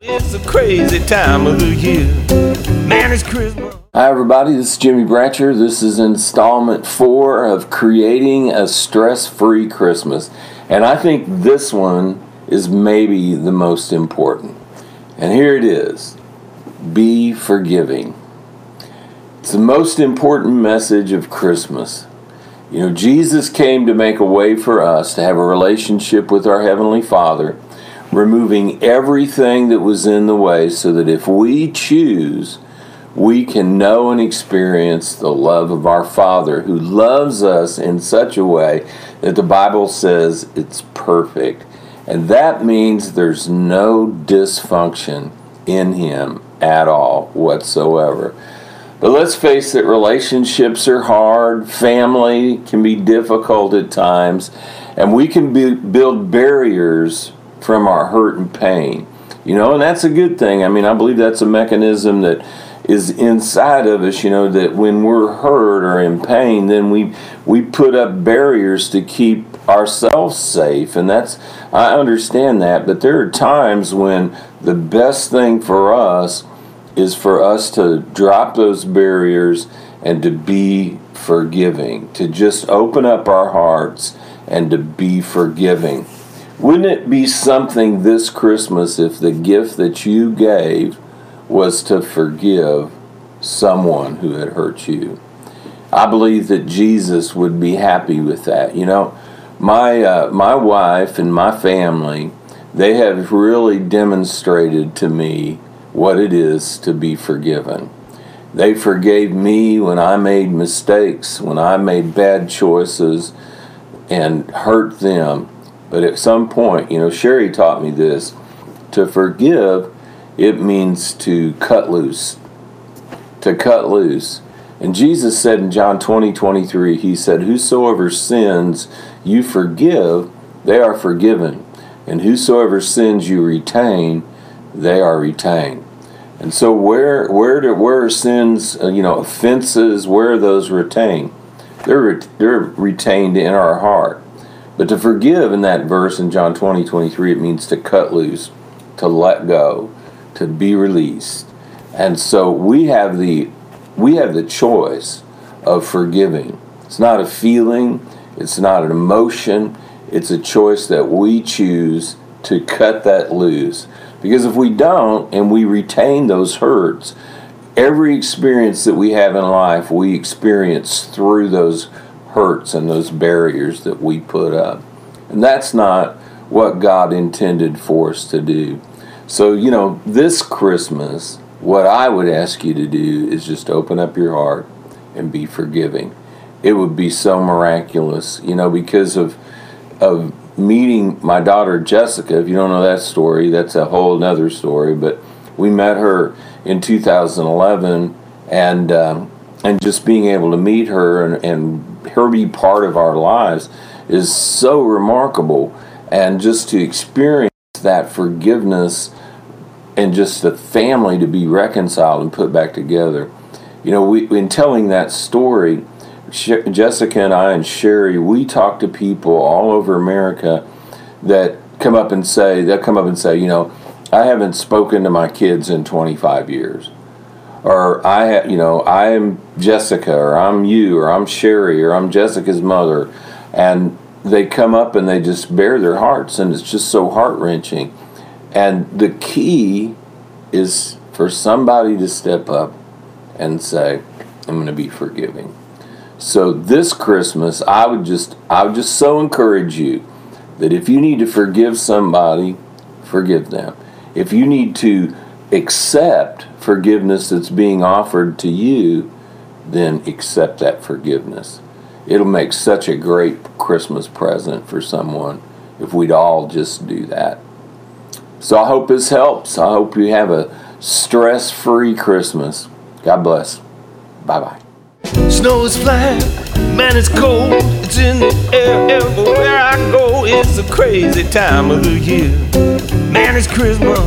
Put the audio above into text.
It's a crazy time of the year. Man, it's Christmas. Hi, everybody. This is Jimmy Brancher. This is installment four of Creating a Stress Free Christmas. And I think this one is maybe the most important. And here it is Be forgiving. It's the most important message of Christmas. You know, Jesus came to make a way for us to have a relationship with our Heavenly Father removing everything that was in the way so that if we choose, we can know and experience the love of our Father who loves us in such a way that the Bible says it's perfect. And that means there's no dysfunction in Him at all whatsoever. But let's face it, relationships are hard, family can be difficult at times, and we can be, build barriers from our hurt and pain. You know, and that's a good thing. I mean, I believe that's a mechanism that is inside of us, you know, that when we're hurt or in pain, then we we put up barriers to keep ourselves safe. And that's I understand that, but there are times when the best thing for us is for us to drop those barriers and to be forgiving, to just open up our hearts and to be forgiving. Wouldn't it be something this Christmas if the gift that you gave was to forgive someone who had hurt you? I believe that Jesus would be happy with that. You know, my uh, my wife and my family, they have really demonstrated to me what it is to be forgiven. They forgave me when I made mistakes, when I made bad choices and hurt them but at some point, you know, Sherri taught me this to forgive, it means to cut loose. To cut loose. And Jesus said in John 20, 23, He said, Whosoever sins you forgive, they are forgiven. And whosoever sins you retain, they are retained. And so, where where do, where are sins, uh, you know, offenses? Where are those retained? They're they're retained in our heart. But to forgive in that verse in John 20, 23, it means to cut loose, to let go, to be released. And so we have the we have the choice of forgiving. It's not a feeling, it's not an emotion, it's a choice that we choose to cut that loose. Because if we don't and we retain those hurts, every experience that we have in life, we experience through those hurts and those barriers that we put up. And that's not what God intended for us to do. So, you know, this Christmas, what I would ask you to do is just open up your heart and be forgiving. It would be so miraculous, you know, because of of meeting my daughter Jessica. If you don't know that story, that's a whole other story. But we met her in 2011, and um, and just being able to meet her and, and her be part of our lives is so remarkable. And just to experience that forgiveness and just the family to be reconciled and put back together. You know, we, in telling that story, Jessica and I and Sherri, we talk to people all over America that come up and say, they'll come up and say, you know, I haven't spoken to my kids in 25 years or I, you know, I am Jessica, or I'm you, or I'm Sherri, or I'm Jessica's mother, and they come up and they just bare their hearts, and it's just so heart wrenching. And the key is for somebody to step up and say, "I'm going to be forgiving." So this Christmas, I would just, I would just so encourage you that if you need to forgive somebody, forgive them. If you need to accept forgiveness that's being offered to you, then accept that forgiveness. It'll make such a great Christmas present for someone if we'd all just do that. So I hope this helps. I hope you have a stress free Christmas. God bless. Bye bye. Snow is flying, man, it's cold. It's in the air everywhere I go. It's a crazy time of the year. Man, it's Christmas.